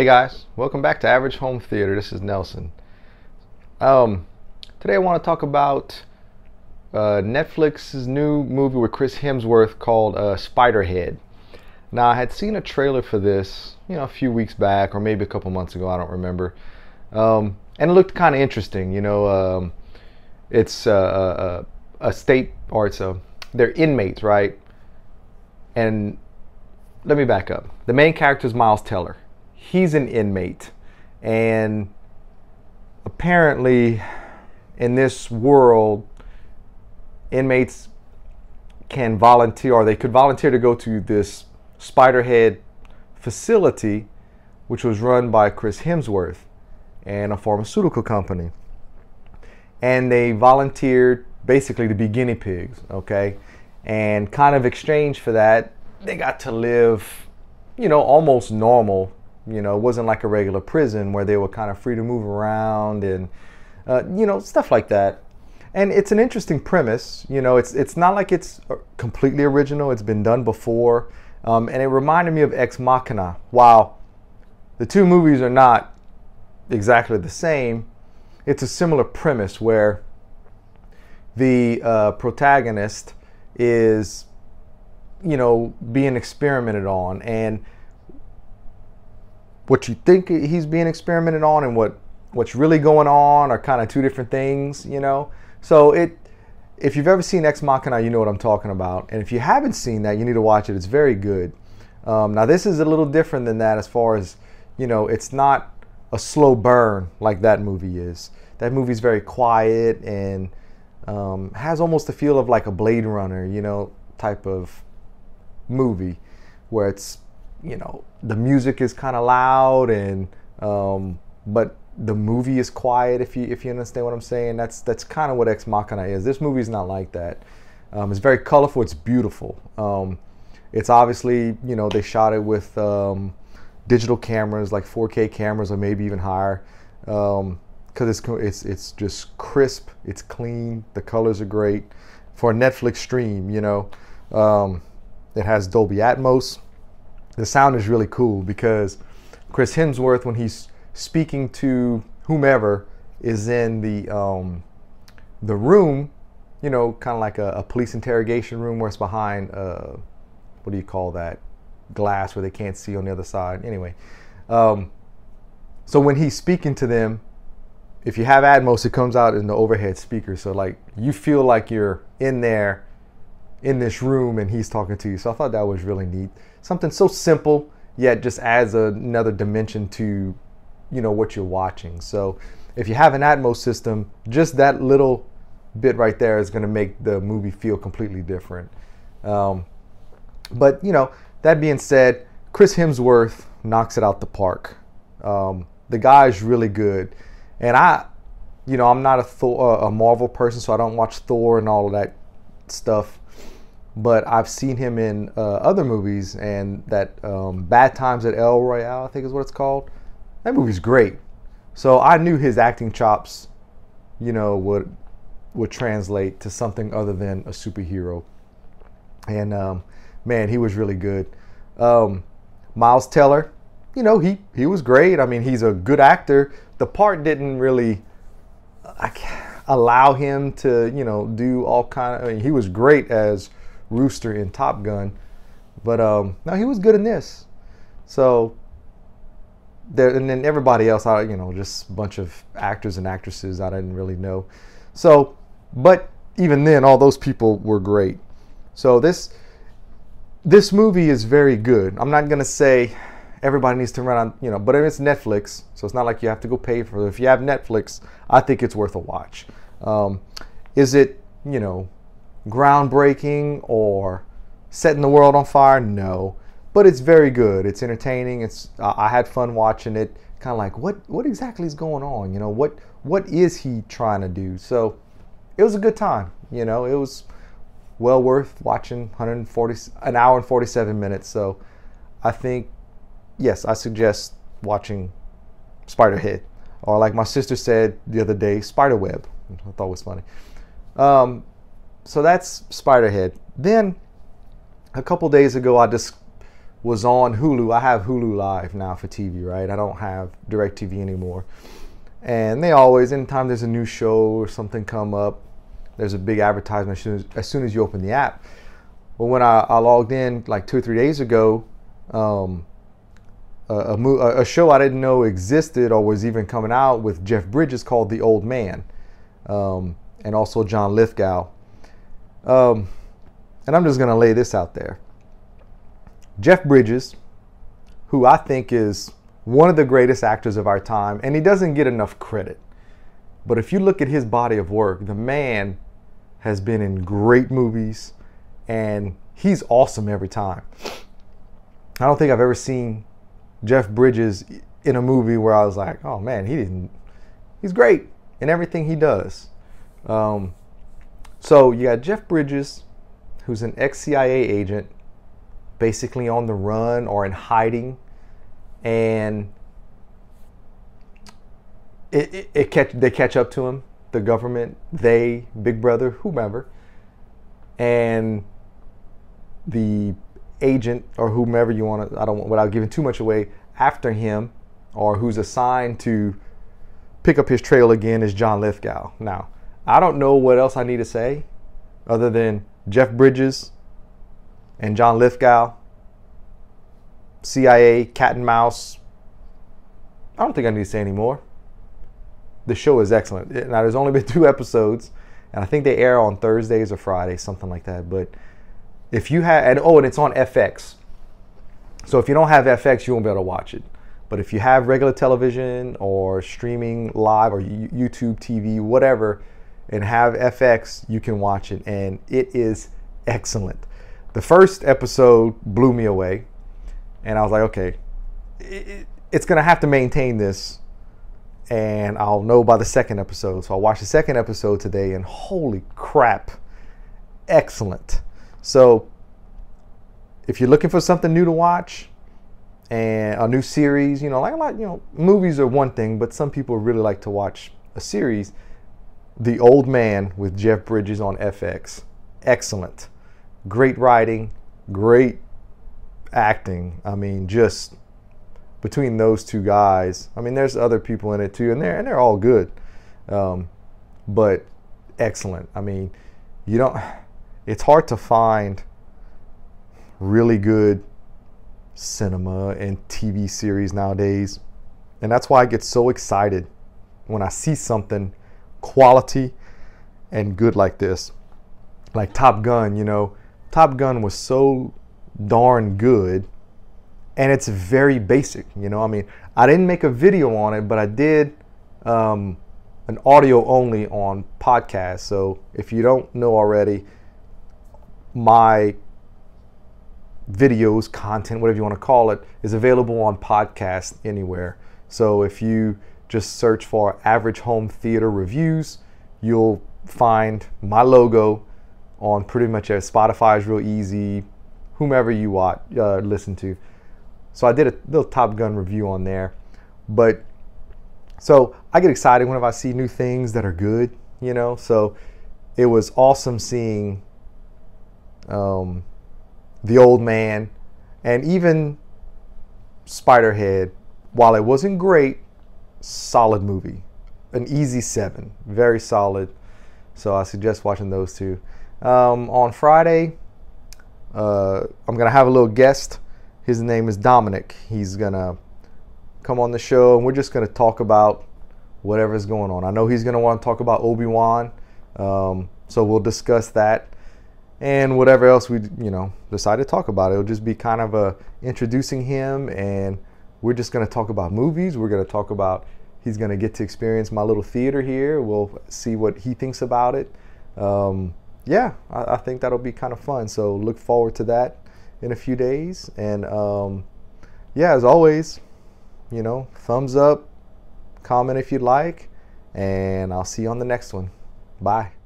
Hey guys, welcome back to Average Home Theater. This is Nelson. Um, today I want to talk about uh, Netflix's new movie with Chris Hemsworth called uh, Spiderhead. Now I had seen a trailer for this, you know, a few weeks back or maybe a couple months ago. I don't remember, um, and it looked kind of interesting. You know, um, it's uh, a, uh, uh, a state or it's a they're inmates, right? And let me back up. The main character is Miles Teller. He's an inmate. And apparently, in this world, inmates can volunteer or they could volunteer to go to this Spiderhead facility, which was run by Chris Hemsworth and a pharmaceutical company. And they volunteered basically to be guinea pigs, okay? And kind of exchange for that, they got to live, you know, almost normal. You know, it wasn't like a regular prison where they were kind of free to move around and, uh, you know, stuff like that. And it's an interesting premise. You know, it's it's not like it's uh, completely original. It's been done before, um, and it reminded me of Ex Machina. While the two movies are not exactly the same, it's a similar premise where the uh, protagonist is you know, being experimented on and what you think he's being experimented on and what what's really going on are kind of two different things, you know. So it if you've ever seen Ex Machina, you know what I'm talking about. And if you haven't seen that, you need to watch it. It's very good. Um, now this is a little different than that as far as, you know, it's not a slow burn like that movie is. That movie's very quiet and um, has almost the feel of like a Blade Runner, you know, type of movie where it's you know the music is kind of loud and um, but the movie is quiet if you if you understand what I'm saying. That's that's kind of what Ex Machina is. This movie is not like that. Um, it's very colorful it's beautiful. Um, it's obviously you know they shot it with um, digital cameras like 4K cameras or maybe even higher. Because um, it's it's it's just crisp it's clean the colors are great. For a Netflix stream you know um, it has Dolby Atmos. The sound is really cool because Chris Hemsworth, when he's speaking to whomever, is in the um, the room, you know, kind of like a, a, police interrogation room where it's behind, uh, what do you call that, glass where they can't see on the other side. Anyway, um, so when he's speaking to them, if you have Atmos, it comes out in the overhead speaker. So like you feel like you're in there in this room and he's talking to you. So I thought that was really neat. Something so simple yet just adds another dimension to you know what you're watching. So if you have an Atmos system, just that little bit right there is going to make the movie feel completely different. Um, but you know, that being said, Chris Hemsworth knocks it out the park. Um, the guy's really good, and I, you know, I'm not a Thor, a Marvel person, so I don't watch Thor and all of that stuff but I've seen him in uh, other movies, and that um, Bad Times at El Royale, I think is what it's called. That movie's great. So I knew his acting chops, you know, would would translate to something other than a superhero. And um, man, he was really good. Um, Miles Teller, you know, he he was great. I mean, he's a good actor. The part didn't really allow him to, you know, do all kind of. I mean, he was great as Rooster in Top Gun. But um, no, he was good in this. So there, and then everybody else, I you know, just a bunch of actors and actresses I didn't really know. So, but even then, all those people were great. So this this movie is very good. I'm not gonna say everybody needs to run on, you know, but it's Netflix, so it's not like you have to go pay for it. If you have Netflix, I think it's worth a watch. Um, is it, you know, groundbreaking or setting the world on fire. No, but it's very good. It's entertaining. It's uh, I had fun watching it. Kind of like what what exactly is going on? You know what what is he trying to do? So it was a good time. You know it was well worth watching 140 an hour and 47 minutes. So I think yes, I suggest watching Spiderhead or like my sister said the other day, Spiderweb. I thought was funny. Um, so that's Spiderhead. Then a couple days ago, I just was on Hulu. I have Hulu Live now for TV, right? I don't have DirecTV anymore. And they always, anytime there's a new show or something come up, there's a big advertisement as soon as, as, soon as you open the app. But when I, I, logged in like two or three days ago, um, a, a, a, show I didn't know existed or was even coming out with Jeff Bridges called The Old Man, um, and also John Lithgow. Um, and I'm just going to lay this out there. Jeff Bridges, who I think is one of the greatest actors of our time, and he doesn't get enough credit. But if you look at his body of work, the man has been in great movies and he's awesome every time. I don't think I've ever seen Jeff Bridges in a movie where I was like, oh man, he didn't, he's great in everything he does. Um, so you got Jeff Bridges, who's an ex CIA agent, basically on the run or in hiding, and it, it, it catch they catch up to him, the government, they, Big Brother, whomever, and the agent or whomever you want to, I don't want, without giving too much away, after him or who's assigned to pick up his trail again is John Lithgow. Now, I don't know what else I need to say other than Jeff Bridges and John Lithgow, CIA, cat and mouse. I don't think I need to say any more. The show is excellent. Now, there's only been two episodes, and I think they air on Thursdays or Fridays, something like that. But if you have, and oh, and it's on FX. So if you don't have FX, you won't be able to watch it. But if you have regular television or streaming live or YouTube TV, whatever, and have FX, you can watch it, and it is excellent. The first episode blew me away, and I was like, okay, it, it's gonna have to maintain this, and I'll know by the second episode. So I watched the second episode today, and holy crap, excellent. So if you're looking for something new to watch and a new series, you know, like a lot, you know, movies are one thing, but some people really like to watch a series the Old Man with Jeff Bridges on FX. Excellent. Great writing, great acting. I mean, just between those two guys. I mean, there's other people in it too, and they're and they're all good, um, but excellent. I mean, you don't. It's hard to find really good cinema and TV series nowadays, and that's why I get so excited when I see something quality and good like this. Like Top Gun, you know, Top Gun was so darn good and it's very basic, you know. I mean, I didn't make a video on it, but I did um, an audio only on podcast. So if you don't know already, my videos, content, whatever you want to call it, is available on podcast anywhere. So if you just search for average home theater reviews. You'll find my logo on pretty much Spotify is real easy, whomever you watch, uh, listen to. So I did a little Top Gun review on there. But so I get excited whenever I see new things that are good, you know. So it was awesome seeing um, the old man and even Spiderhead. While it wasn't great, solid movie. An easy seven, very solid. So I suggest watching those two. Um, on Friday, uh, I'm gonna have a little guest. His name is Dominic. He's gonna come on the show, and we're just gonna talk about whatever's going on. I know he's gonna want to talk about Obi Wan, um, so we'll discuss that and whatever else we you know decide to talk about. It'll just be kind of a introducing him and we're just going to talk about movies. We're going to talk about, he's going to get to experience my little theater here. We'll see what he thinks about it. Um, yeah, I, I, think that'll be kind of fun. So look forward to that in a few days. And um, yeah, as always, you know, thumbs up, comment if you'd like, and I'll see you on the next one. Bye.